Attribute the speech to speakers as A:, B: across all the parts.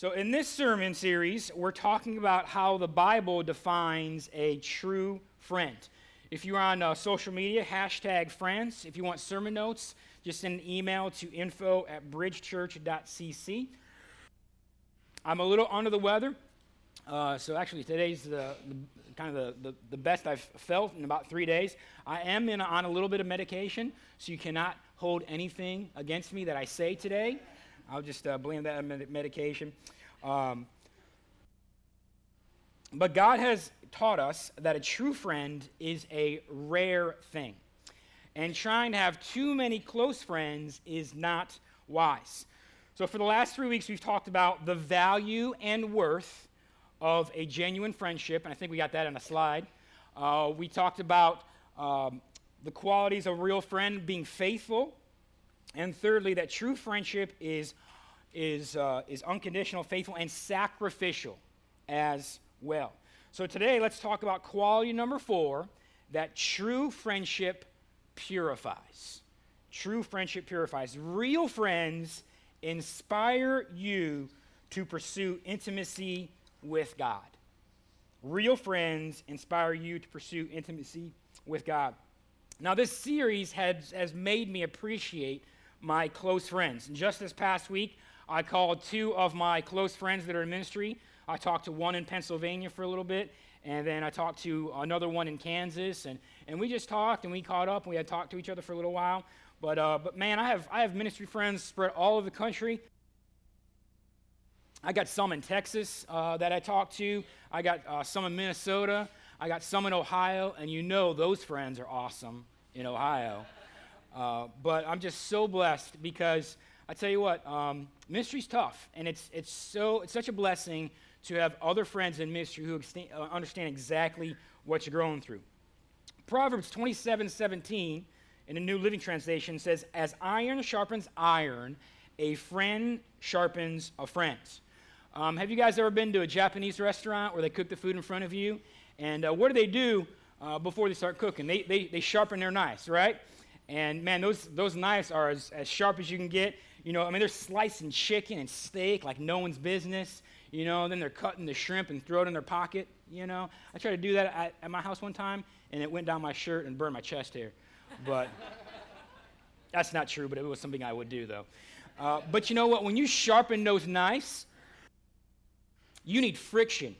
A: So, in this sermon series, we're talking about how the Bible defines a true friend. If you're on uh, social media, hashtag friends. If you want sermon notes, just send an email to info at bridgechurch.cc. I'm a little under the weather. Uh, so, actually, today's the, the kind of the, the, the, best I've felt in about three days. I am in, on a little bit of medication, so you cannot hold anything against me that I say today. I'll just uh, blame that on medication. Um, but God has taught us that a true friend is a rare thing. And trying to have too many close friends is not wise. So, for the last three weeks, we've talked about the value and worth of a genuine friendship, and I think we got that on a slide. Uh, we talked about um, the qualities of a real friend being faithful, and thirdly, that true friendship is, is, uh, is unconditional, faithful, and sacrificial as well. So today, let's talk about quality number four that true friendship purifies. True friendship purifies. Real friends inspire you to pursue intimacy with God. Real friends inspire you to pursue intimacy with God. Now, this series has, has made me appreciate my close friends. And just this past week, I called two of my close friends that are in ministry. I talked to one in Pennsylvania for a little bit, and then I talked to another one in Kansas, and, and we just talked and we caught up and we had talked to each other for a little while. But, uh, but man, I have, I have ministry friends spread all over the country. I got some in Texas uh, that I talked to. I got uh, some in Minnesota. I got some in Ohio, and you know those friends are awesome in Ohio. Uh, but I'm just so blessed because I tell you what, um, ministry's tough, and it's, it's, so, it's such a blessing to have other friends in ministry who uh, understand exactly what you're going through. Proverbs 27 17 in the New Living Translation says, As iron sharpens iron, a friend sharpens a friend. Um, have you guys ever been to a Japanese restaurant where they cook the food in front of you? And uh, what do they do uh, before they start cooking? They, they, they sharpen their knives, right? And man, those, those knives are as, as sharp as you can get. You know, I mean, they're slicing chicken and steak like no one's business. You know, then they're cutting the shrimp and throw it in their pocket. You know, I tried to do that at, at my house one time, and it went down my shirt and burned my chest hair. But that's not true, but it was something I would do, though. Uh, but you know what? When you sharpen those knives, you need friction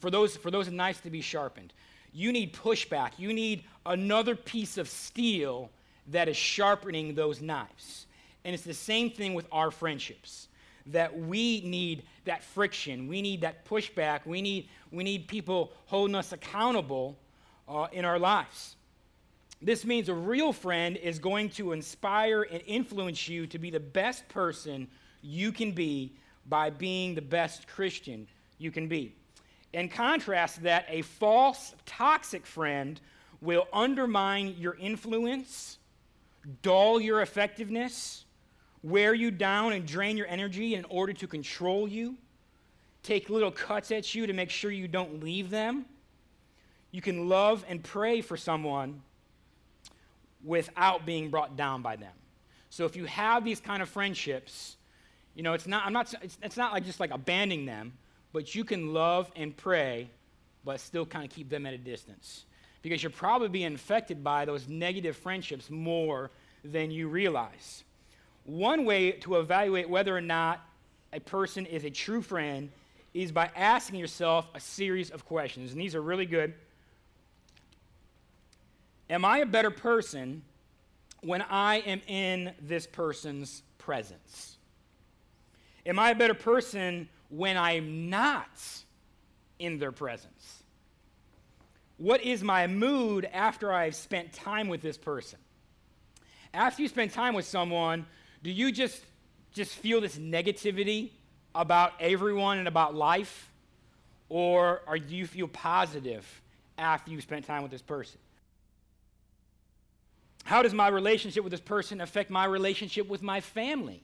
A: for those, for those knives to be sharpened you need pushback. You need another piece of steel that is sharpening those knives. And it's the same thing with our friendships that we need that friction. We need that pushback. We need, we need people holding us accountable uh, in our lives. This means a real friend is going to inspire and influence you to be the best person you can be by being the best Christian you can be. In contrast, that a false, toxic friend will undermine your influence, dull your effectiveness, wear you down and drain your energy in order to control you, take little cuts at you to make sure you don't leave them. You can love and pray for someone without being brought down by them. So if you have these kind of friendships, you know, it's not, I'm not, it's, it's not like just like abandoning them but you can love and pray, but still kind of keep them at a distance. Because you're probably being infected by those negative friendships more than you realize. One way to evaluate whether or not a person is a true friend is by asking yourself a series of questions. And these are really good. Am I a better person when I am in this person's presence? Am I a better person when I'm not in their presence? What is my mood after I've spent time with this person? After you spend time with someone, do you just just feel this negativity about everyone and about life? Or, or do you feel positive after you spent time with this person? How does my relationship with this person affect my relationship with my family?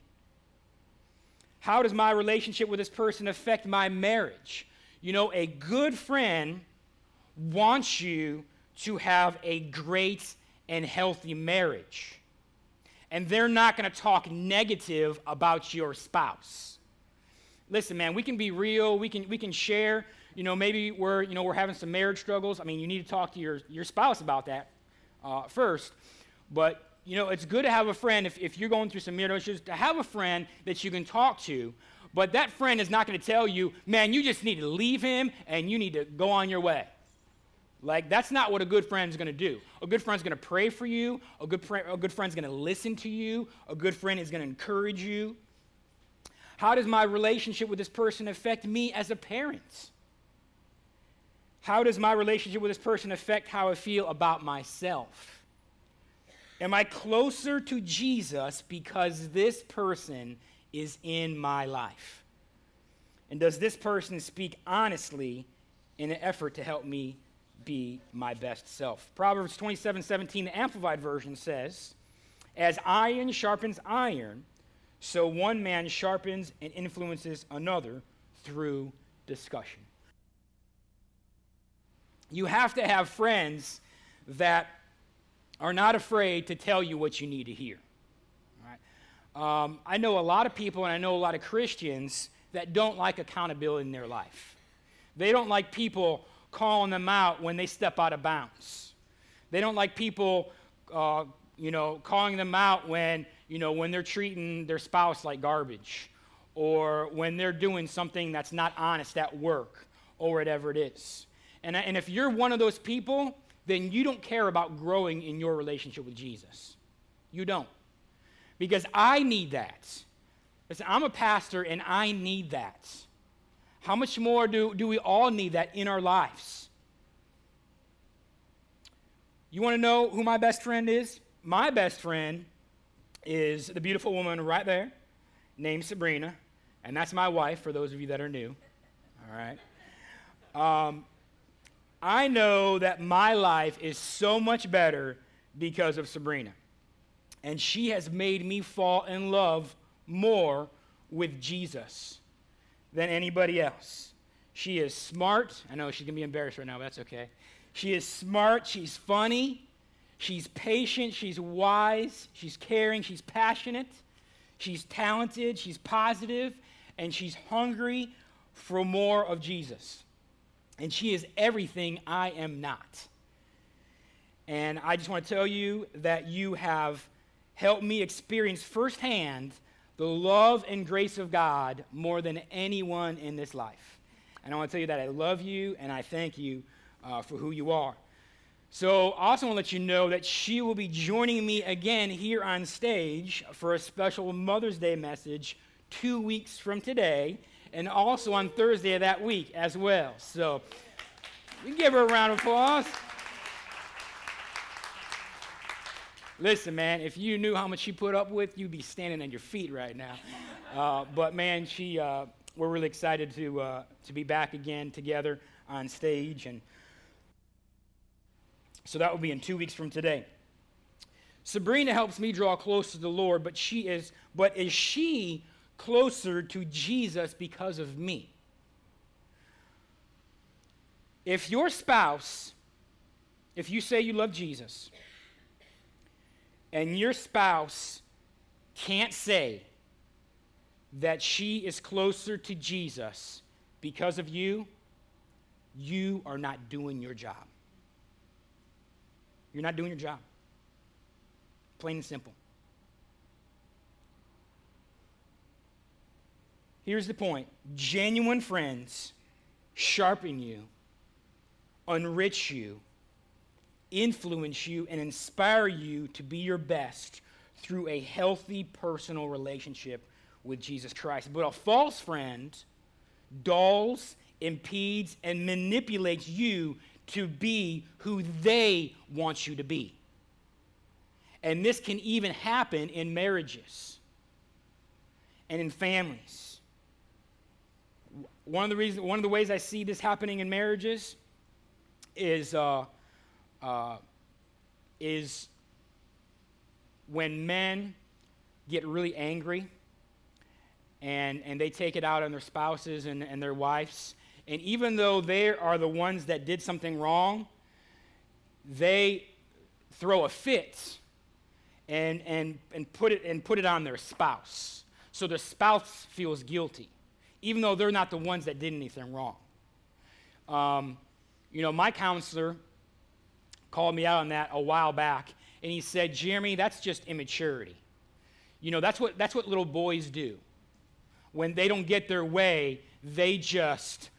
A: How does my relationship with this person affect my marriage? You know, a good friend wants you to have a great and healthy marriage. And they're not going to talk negative about your spouse. Listen, man, we can be real. We can, we can share. You know, maybe we're, you know, we're having some marriage struggles. I mean, you need to talk to your, your spouse about that uh, first. But, you know, it's good to have a friend if, if you're going through some marriage issues, to have a friend that you can talk to. But that friend is not going to tell you, man, you just need to leave him and you need to go on your way. Like, that's not what a good friend's going to do. A good friend's going to pray for you. A good, friend, a good friend's going to listen to you. A good friend is going to encourage you. How does my relationship with this person affect me as a parent? How does my relationship with this person affect how I feel about myself? Am I closer to Jesus because this person is in my life? And does this person speak honestly in an effort to help me be my best self? Proverbs 27 17, the Amplified Version says, As iron sharpens iron, so one man sharpens and influences another through discussion. You have to have friends that are not afraid to tell you what you need to hear. Um, I know a lot of people, and I know a lot of Christians that don't like accountability in their life. They don't like people calling them out when they step out of bounds. They don't like people, uh, you know, calling them out when you know, when they're treating their spouse like garbage, or when they're doing something that's not honest at work, or whatever it is. And, and if you're one of those people, then you don't care about growing in your relationship with Jesus. You don't. Because I need that. Listen, I'm a pastor and I need that. How much more do, do we all need that in our lives? You want to know who my best friend is? My best friend is the beautiful woman right there named Sabrina, and that's my wife for those of you that are new. All right. Um, I know that my life is so much better because of Sabrina. And she has made me fall in love more with Jesus than anybody else. She is smart. I know she's going to be embarrassed right now, but that's okay. She is smart. She's funny. She's patient, she's wise, she's caring, she's passionate, she's talented, she's positive, and she's hungry for more of Jesus. And she is everything I am not. And I just want to tell you that you have helped me experience firsthand the love and grace of God more than anyone in this life. And I want to tell you that I love you and I thank you uh, for who you are. So, I also want to let you know that she will be joining me again here on stage for a special Mother's Day message two weeks from today, and also on Thursday of that week as well. So, we give her a round of applause. Listen, man, if you knew how much she put up with, you'd be standing on your feet right now. Uh, but man, she, uh, we're really excited to uh, to be back again together on stage and. So that will be in two weeks from today. Sabrina helps me draw close to the Lord, but she is, but is she closer to Jesus because of me? If your spouse, if you say you love Jesus, and your spouse can't say that she is closer to Jesus because of you, you are not doing your job. You're not doing your job. Plain and simple. Here's the point genuine friends sharpen you, enrich you, influence you, and inspire you to be your best through a healthy personal relationship with Jesus Christ. But a false friend dulls, impedes, and manipulates you to be who they want you to be. And this can even happen in marriages and in families. One of the reasons, one of the ways I see this happening in marriages is uh, uh, is when men get really angry and, and they take it out on their spouses and, and their wives and even though they are the ones that did something wrong, they throw a fit and, and, and, put, it, and put it on their spouse. So the spouse feels guilty, even though they're not the ones that did anything wrong. Um, you know, my counselor called me out on that a while back, and he said, Jeremy, that's just immaturity. You know, that's what, that's what little boys do. When they don't get their way, they just,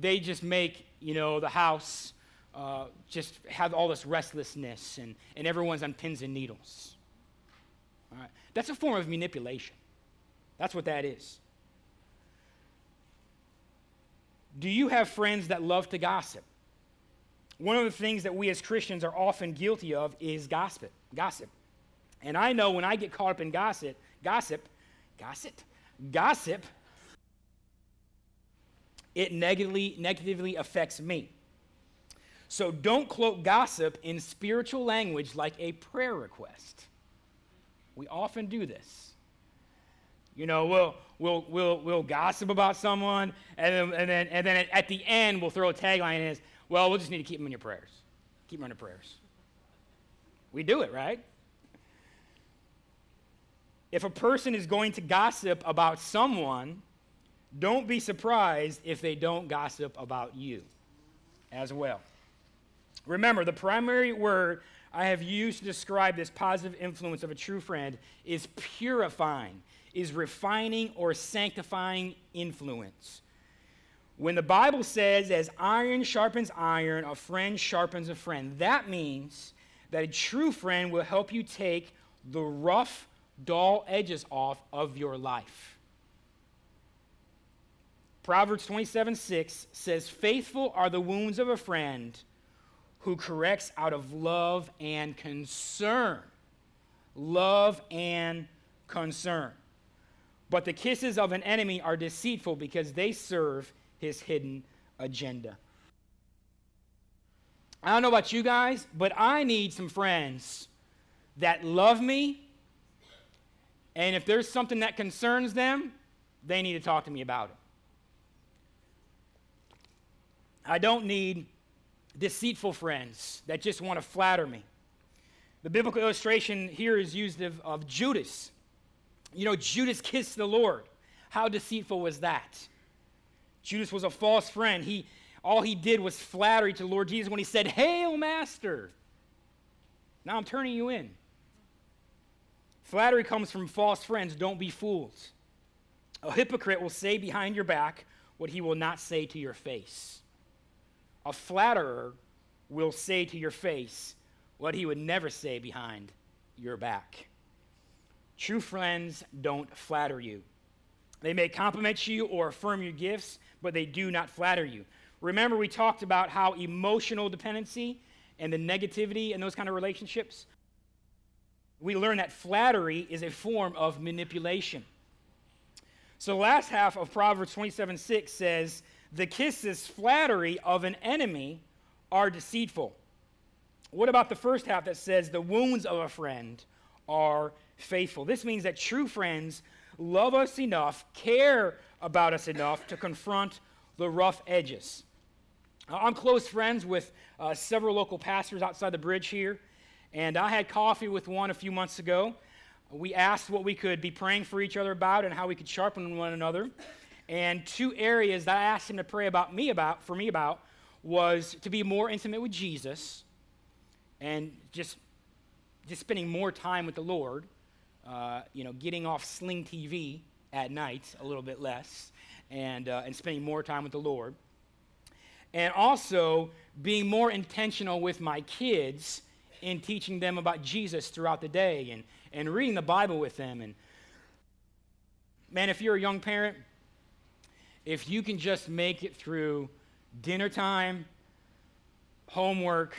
A: they just make, you know, the house uh, just have all this restlessness and, and everyone's on pins and needles. All right? That's a form of manipulation. That's what that is. Do you have friends that love to gossip? One of the things that we as Christians are often guilty of is gossip. Gossip. And I know when I get caught up in gossip, gossip, gossip, gossip, it negatively, negatively affects me. So don't cloak gossip in spiritual language like a prayer request. We often do this. You know, we'll, we'll, we'll, we'll gossip about someone, and then, and, then, and then at the end, we'll throw a tagline in well, we'll just need to keep them in your prayers. Keep them in your prayers. We do it, right? If a person is going to gossip about someone, don't be surprised if they don't gossip about you as well. Remember, the primary word I have used to describe this positive influence of a true friend is purifying, is refining or sanctifying influence. When the Bible says, as iron sharpens iron, a friend sharpens a friend, that means that a true friend will help you take the rough, dull edges off of your life. Proverbs 27 6 says, Faithful are the wounds of a friend who corrects out of love and concern. Love and concern. But the kisses of an enemy are deceitful because they serve his hidden agenda. I don't know about you guys, but I need some friends that love me. And if there's something that concerns them, they need to talk to me about it. I don't need deceitful friends that just want to flatter me. The biblical illustration here is used of, of Judas. You know, Judas kissed the Lord. How deceitful was that? Judas was a false friend. He, all he did was flattery to the Lord Jesus when he said, Hail, Master. Now I'm turning you in. Flattery comes from false friends. Don't be fools. A hypocrite will say behind your back what he will not say to your face. A flatterer will say to your face what he would never say behind your back. True friends don't flatter you. They may compliment you or affirm your gifts, but they do not flatter you. Remember, we talked about how emotional dependency and the negativity in those kind of relationships. We learned that flattery is a form of manipulation. So, the last half of Proverbs 27 6 says, The kisses, flattery of an enemy are deceitful. What about the first half that says, The wounds of a friend are faithful? This means that true friends love us enough, care about us enough to confront the rough edges. I'm close friends with uh, several local pastors outside the bridge here, and I had coffee with one a few months ago. We asked what we could be praying for each other about and how we could sharpen one another. And two areas that I asked him to pray about me about for me about was to be more intimate with Jesus and just just spending more time with the Lord. Uh, you know, getting off Sling TV at night a little bit less and, uh, and spending more time with the Lord. And also being more intentional with my kids in teaching them about Jesus throughout the day and, and reading the Bible with them. And man, if you're a young parent, if you can just make it through dinner time, homework,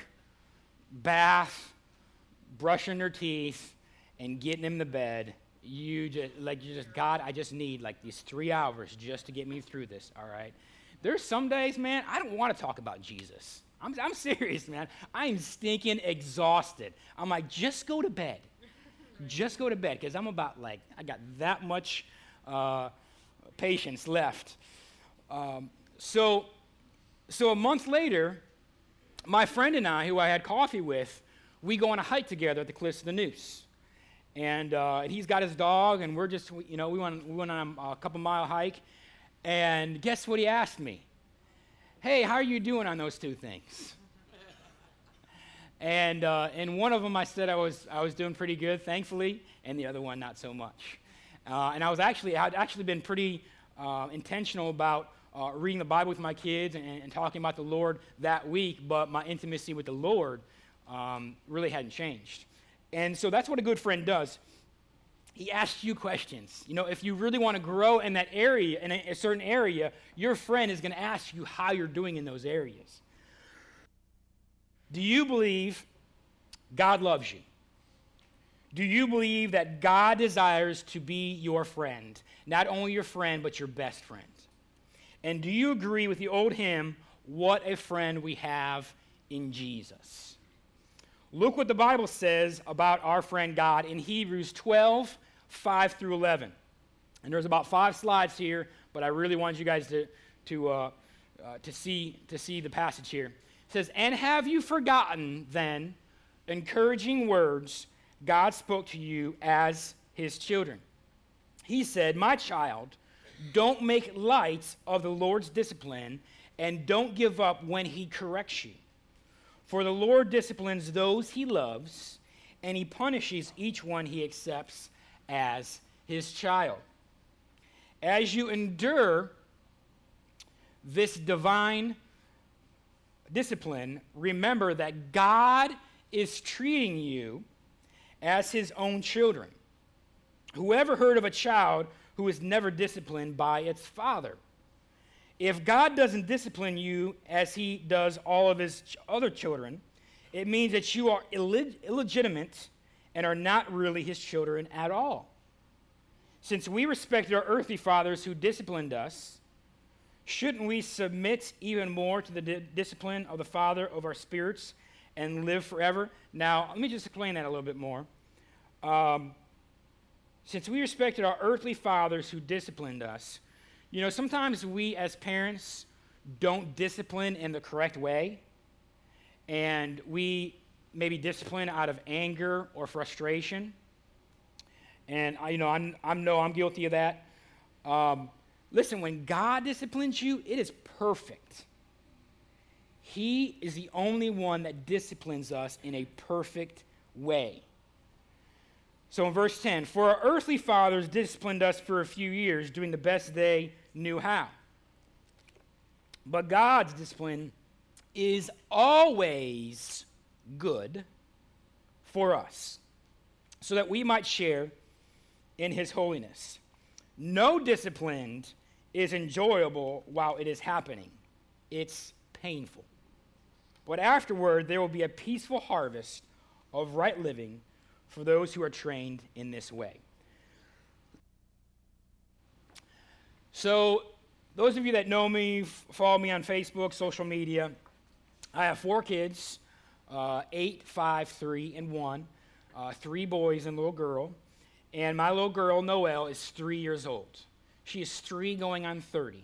A: bath, brushing their teeth, and getting them to bed, you just like you just God, I just need like these three hours just to get me through this. All right. There's some days, man, I don't want to talk about Jesus. I'm, I'm serious, man. I'm stinking exhausted. I'm like, just go to bed. just go to bed because I'm about like, I got that much uh, patience left. Um, so, so a month later, my friend and I, who I had coffee with, we go on a hike together at the Cliffs of the Neuse and uh, he's got his dog, and we're just, you know, we went, we went on a couple mile hike, And guess what he asked me? Hey, how are you doing on those two things? and uh, in one of them, I said I was, I was doing pretty good, thankfully, and the other one, not so much. Uh, and I was actually, I'd actually been pretty uh, intentional about uh, reading the Bible with my kids and, and, talking about the Lord that week, but my intimacy with the Lord um, really hadn't changed. And so that's what a good friend does. He asks you questions. You know, if you really want to grow in that area, in a, a certain area, your friend is going to ask you how you're doing in those areas. Do you believe God loves you? Do you believe that God desires to be your friend? Not only your friend, but your best friend. And do you agree with the old hymn, What a Friend We Have in Jesus? Look what the Bible says about our friend God in Hebrews 12, 5 through 11. And there's about five slides here, but I really want you guys to, to, uh, uh, to, see, to see the passage here. It says, And have you forgotten then encouraging words God spoke to you as his children? He said, My child, don't make light of the Lord's discipline, and don't give up when he corrects you. For the Lord disciplines those he loves, and he punishes each one he accepts as his child. As you endure this divine discipline, remember that God is treating you as his own children. Whoever heard of a child who is never disciplined by its father. If God doesn't discipline you as he does all of his ch- other children, it means that you are illeg- illegitimate and are not really his children at all. Since we respected our earthly fathers who disciplined us, shouldn't we submit even more to the di- discipline of the Father of our spirits and live forever? Now, let me just explain that a little bit more. Um, since we respected our earthly fathers who disciplined us, you know, sometimes we as parents don't discipline in the correct way, and we maybe discipline out of anger or frustration. And I, you know, I'm, I'm no, I'm guilty of that. Um, listen, when God disciplines you, it is perfect. He is the only one that disciplines us in a perfect way. So in verse 10, for our earthly fathers disciplined us for a few years, doing the best they knew how. But God's discipline is always good for us, so that we might share in his holiness. No discipline is enjoyable while it is happening, it's painful. But afterward, there will be a peaceful harvest of right living for those who are trained in this way. So, those of you that know me, follow me on Facebook, social media, I have four kids uh, eight, five, three, and one. Uh, three boys and a little girl. And my little girl, Noelle, is three years old. She is three going on 30.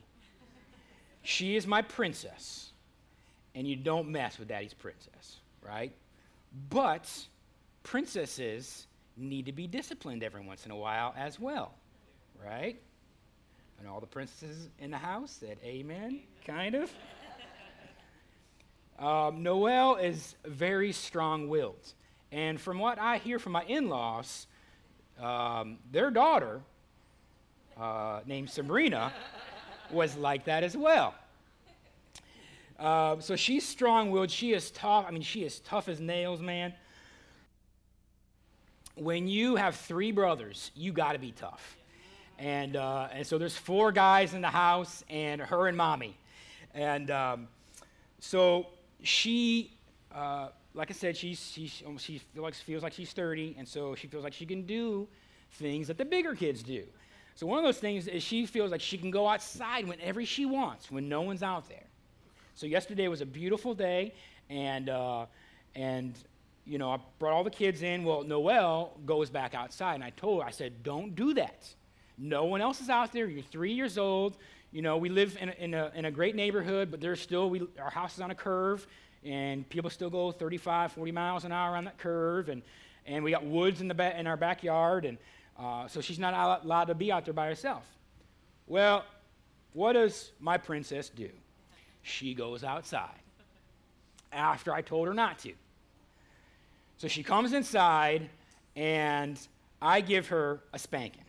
A: She is my princess. And you don't mess with daddy's princess, right? But princesses need to be disciplined every once in a while as well, right? And all the princesses in the house said, Amen, kind of. Um, Noelle is very strong willed. And from what I hear from my in laws, um, their daughter, uh, named Sabrina, was like that as well. Uh, so she's strong willed. She is tough. I mean, she is tough as nails, man when you have three brothers, you got to be tough. And, uh, and so there's four guys in the house, and her and mommy. And um, so she, uh, like I said, she's, she, she feels like, feels like she's 30, and so she feels like she can do things that the bigger kids do. So one of those things is she feels like she can go outside whenever she wants, when no one's out there. So yesterday was a beautiful day, and, uh, and you know, I brought all the kids in. Well, Noelle goes back outside, and I told her, I said, don't do that. No one else is out there. You're three years old. You know, we live in a, in a, in a great neighborhood, but there's still, we, our house is on a curve, and people still go 35, 40 miles an hour on that curve, and, and we got woods in, the ba- in our backyard, and uh, so she's not allowed to be out there by herself. Well, what does my princess do? She goes outside after I told her not to. So she comes inside, and I give her a spanking.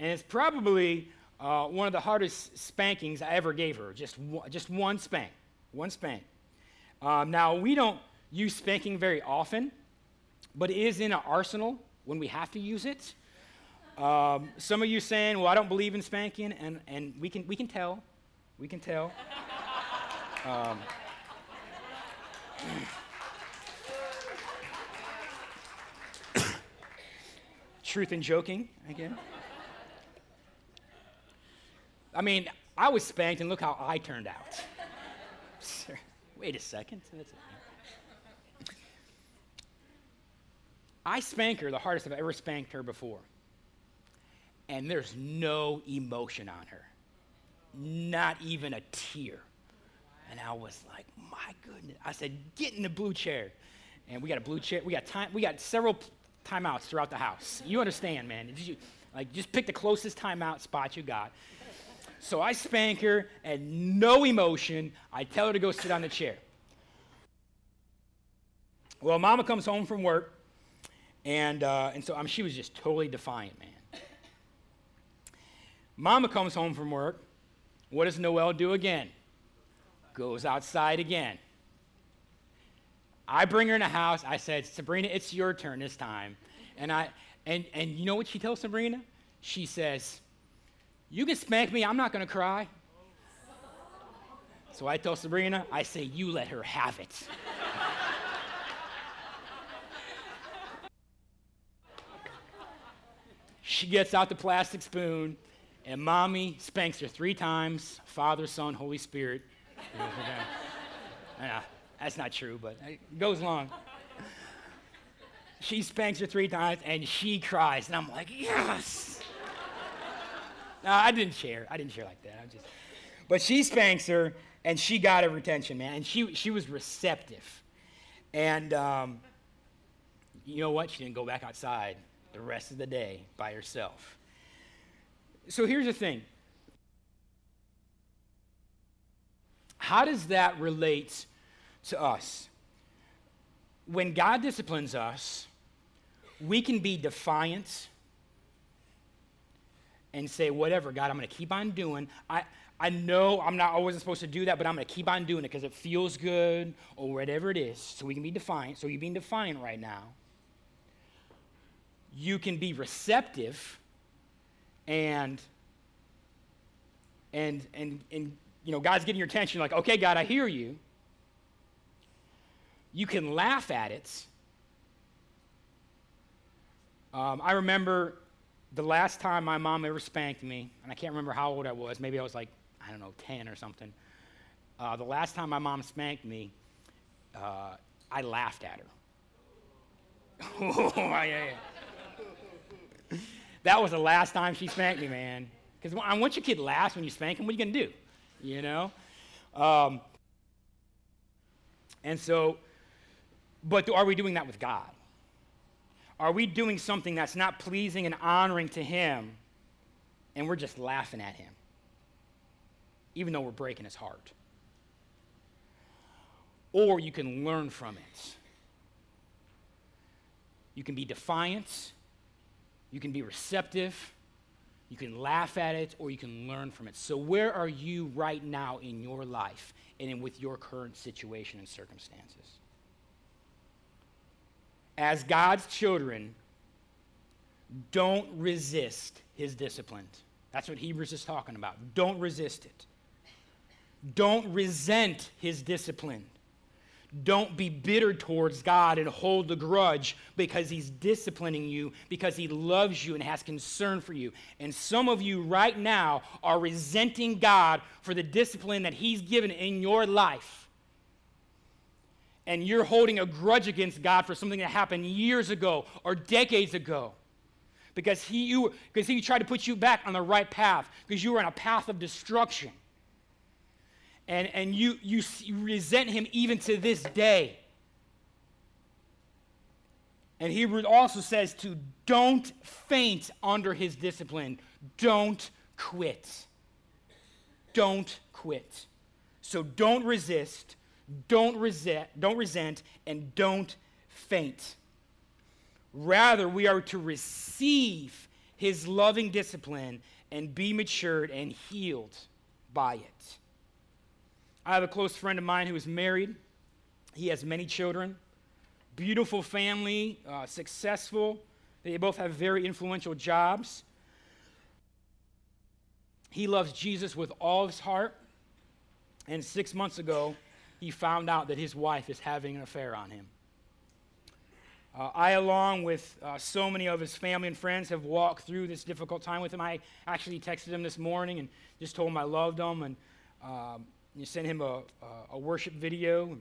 A: And it's probably uh, one of the hardest spankings I ever gave her, just one, just one spank, one spank. Um, now, we don't use spanking very often, but it is in our arsenal when we have to use it. Um, some of you saying, well, I don't believe in spanking, and, and we, can, we can tell. We can tell. Um, truth in joking, again. I mean, I was spanked, and look how I turned out. Wait a second. I spank her the hardest I've ever spanked her before. And there's no emotion on her, not even a tear. And I was like, my goodness. I said, get in the blue chair. And we got a blue chair. We got time. We got several timeouts throughout the house. You understand, man. You, like, just pick the closest timeout spot you got. So I spank her and no emotion. I tell her to go sit on the chair. Well, mama comes home from work, and, uh, and so mean, she was just totally defiant, man. Mama comes home from work. What does Noelle do again? Goes outside again. I bring her in the house. I said, Sabrina, it's your turn this time. And, I, and, and you know what she tells Sabrina? She says, You can spank me, I'm not to cry. So I tell Sabrina, I say, You let her have it. she gets out the plastic spoon, and mommy spanks her three times Father, Son, Holy Spirit. yeah. That's not true, but it goes along. she spanks her three times and she cries. And I'm like, yes. No, I didn't share. I didn't share like that. I'm just, but she spanks her and she got her attention, man. And she, she was receptive. And um, you know what? She didn't go back outside the rest of the day by herself. So here's the thing how does that relate to us. When God disciplines us, we can be defiant and say, whatever, God, I'm going to keep on doing. I, I know I'm not always supposed to do that, but I'm going to keep on doing it because it feels good or whatever it is. So we can be defiant. So you're being defiant right now. You can be receptive and and and and you know God's getting your attention like, okay, God, I hear you. You can laugh at it. Um, I remember the last time my mom ever spanked me, and I can't remember how old I was. Maybe I was like, I don't know, 10 or something. Uh, the last time my mom spanked me, uh, I laughed at her. oh, yeah, yeah. that was the last time she spanked me, man. Because once your kid laughs when you spank him, what are you going to do? You know? Um, and so but are we doing that with God? Are we doing something that's not pleasing and honoring to Him and we're just laughing at Him, even though we're breaking His heart? Or you can learn from it. You can be defiant, you can be receptive, you can laugh at it, or you can learn from it. So, where are you right now in your life and in, with your current situation and circumstances? As God's children, don't resist his discipline. That's what Hebrews is talking about. Don't resist it. Don't resent his discipline. Don't be bitter towards God and hold a grudge because he's disciplining you, because he loves you and has concern for you. And some of you right now are resenting God for the discipline that he's given in your life and you're holding a grudge against God for something that happened years ago or decades ago because he, you, because he tried to put you back on the right path because you were on a path of destruction. And, and you, you, you resent him even to this day. And Hebrews also says to don't faint under his discipline, don't quit. don't quit. So don't resist, don't resent, don't resent, and don't faint. Rather, we are to receive his loving discipline and be matured and healed by it. I have a close friend of mine who is married. He has many children, beautiful family, uh, successful. They both have very influential jobs. He loves Jesus with all his heart. And six months ago, he found out that his wife is having an affair on him. Uh, I, along with uh, so many of his family and friends, have walked through this difficult time with him. I actually texted him this morning and just told him I loved him and um, sent him a, a worship video.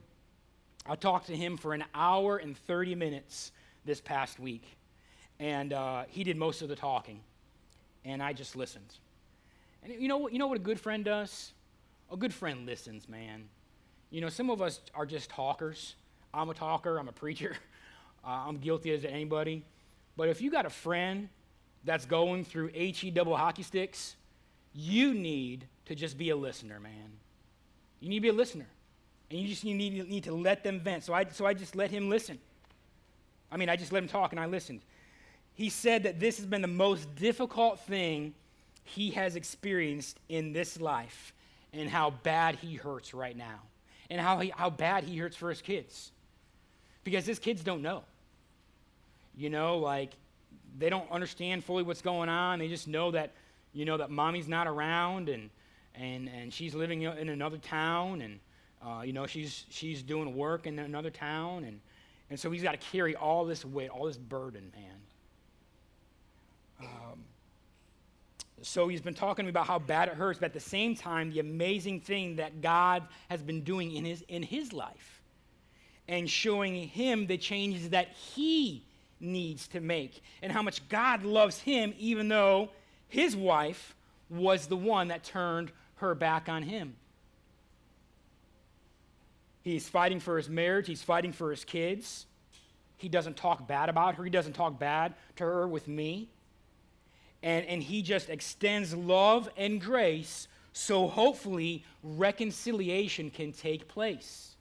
A: I talked to him for an hour and 30 minutes this past week. And uh, he did most of the talking. And I just listened. And you know, you know what a good friend does? A good friend listens, man. You know, some of us are just talkers. I'm a talker, I'm a preacher. Uh, I'm guilty as anybody. But if you got a friend that's going through HE double hockey sticks, you need to just be a listener, man. You need to be a listener. And you just need, need to let them vent. So I, so I just let him listen. I mean, I just let him talk and I listened. He said that this has been the most difficult thing he has experienced in this life and how bad he hurts right now and how, he, how bad he hurts for his kids. Because his kids don't know. You know like they don't understand fully what's going on. They just know that you know that mommy's not around and and and she's living in another town and uh, you know she's she's doing work in another town. And and so he's got to carry all this weight all this burden man. Um, so he's been talking to me about how bad it hurts, but at the same time, the amazing thing that God has been doing in his, in his life and showing him the changes that he needs to make and how much God loves him, even though his wife was the one that turned her back on him. He's fighting for his marriage, he's fighting for his kids. He doesn't talk bad about her, he doesn't talk bad to her with me and, and he just extends love and grace so hopefully reconciliation can take place.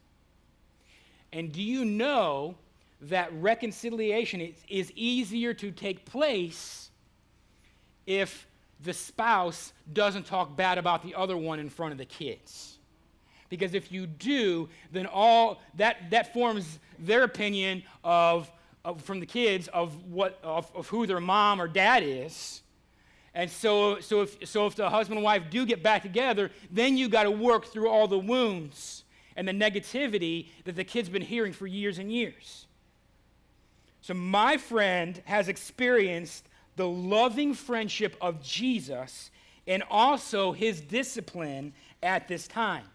A: And do you know that reconciliation is, is easier to take place if the spouse doesn't talk bad about the other one in front of the kids? Because if you do, then all that, that forms their opinion of, of from the kids of what of, of who their mom or dad is and so, so, if, so if the husband and wife do get back together, then you got to work through all the wounds and the negativity that the kid's been hearing for years and years. So my friend has experienced the loving friendship of Jesus and also his discipline at this time.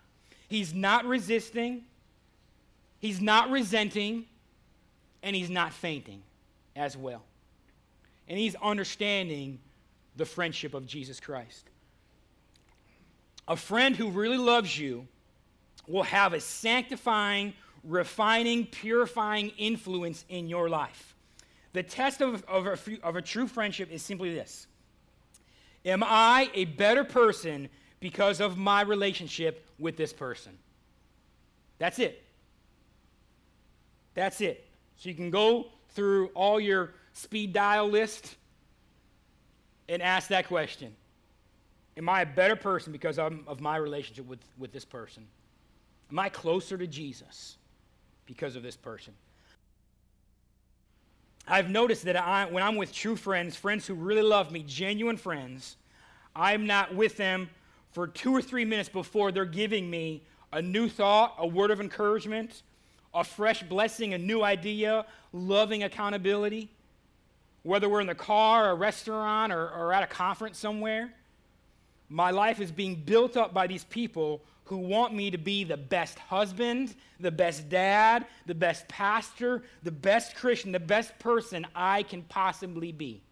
A: He's not resisting, he's not resenting, and he's not fainting as well. And he's understanding the friendship of Jesus Christ. A friend who really loves you will have a sanctifying, refining, purifying influence in your life. The test of, of, a, of a true friendship is simply this Am I a better person because of my relationship with this person? That's it. That's it. So you can go through all your speed dial list and ask that question Am I a better person because I'm, of my relationship with, with this person? Am I closer to Jesus because of this person? I've noticed that I, when I'm with true friends, friends who really love me, genuine friends, I'm not with them for two or three minutes before they're giving me a new thought, a word of encouragement, a fresh blessing, a new idea, loving accountability whether we're in the car, a restaurant, or, or at a conference somewhere, my life is being built up by these people who want me to be the best husband, the best dad, the best pastor, the best Christian, the best person I can possibly be.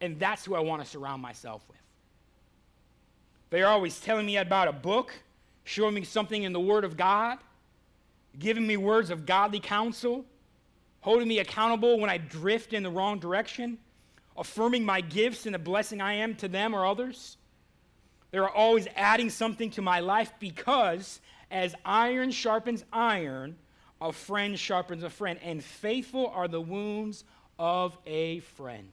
A: And that's who I want to surround myself with. They're always telling me about a book, showing me something in the Word of God, giving me words of godly counsel holding me accountable when I drift in the wrong direction, affirming my gifts and the blessing I am to them or others. They're always adding something to my life because as iron sharpens iron, a friend sharpens a friend. And faithful are the wounds of a friend.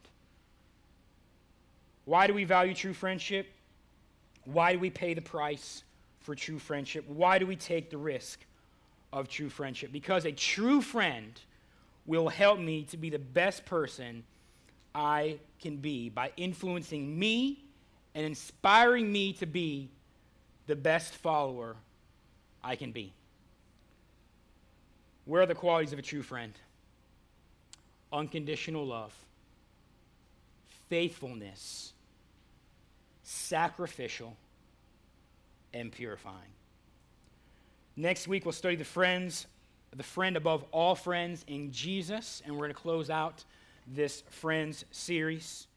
A: Why do we value true friendship? Why do we pay the price for true friendship? Why do we take the risk of true friendship? Because a true friend will help me to be the best person I can be by influencing me and inspiring me to be the best follower I can be. Where are the qualities of a true friend? Unconditional love, faithfulness, sacrificial, and purifying. Next week, we'll study the friends, the friend above all friends in Jesus, and we're going to close out this Friends series.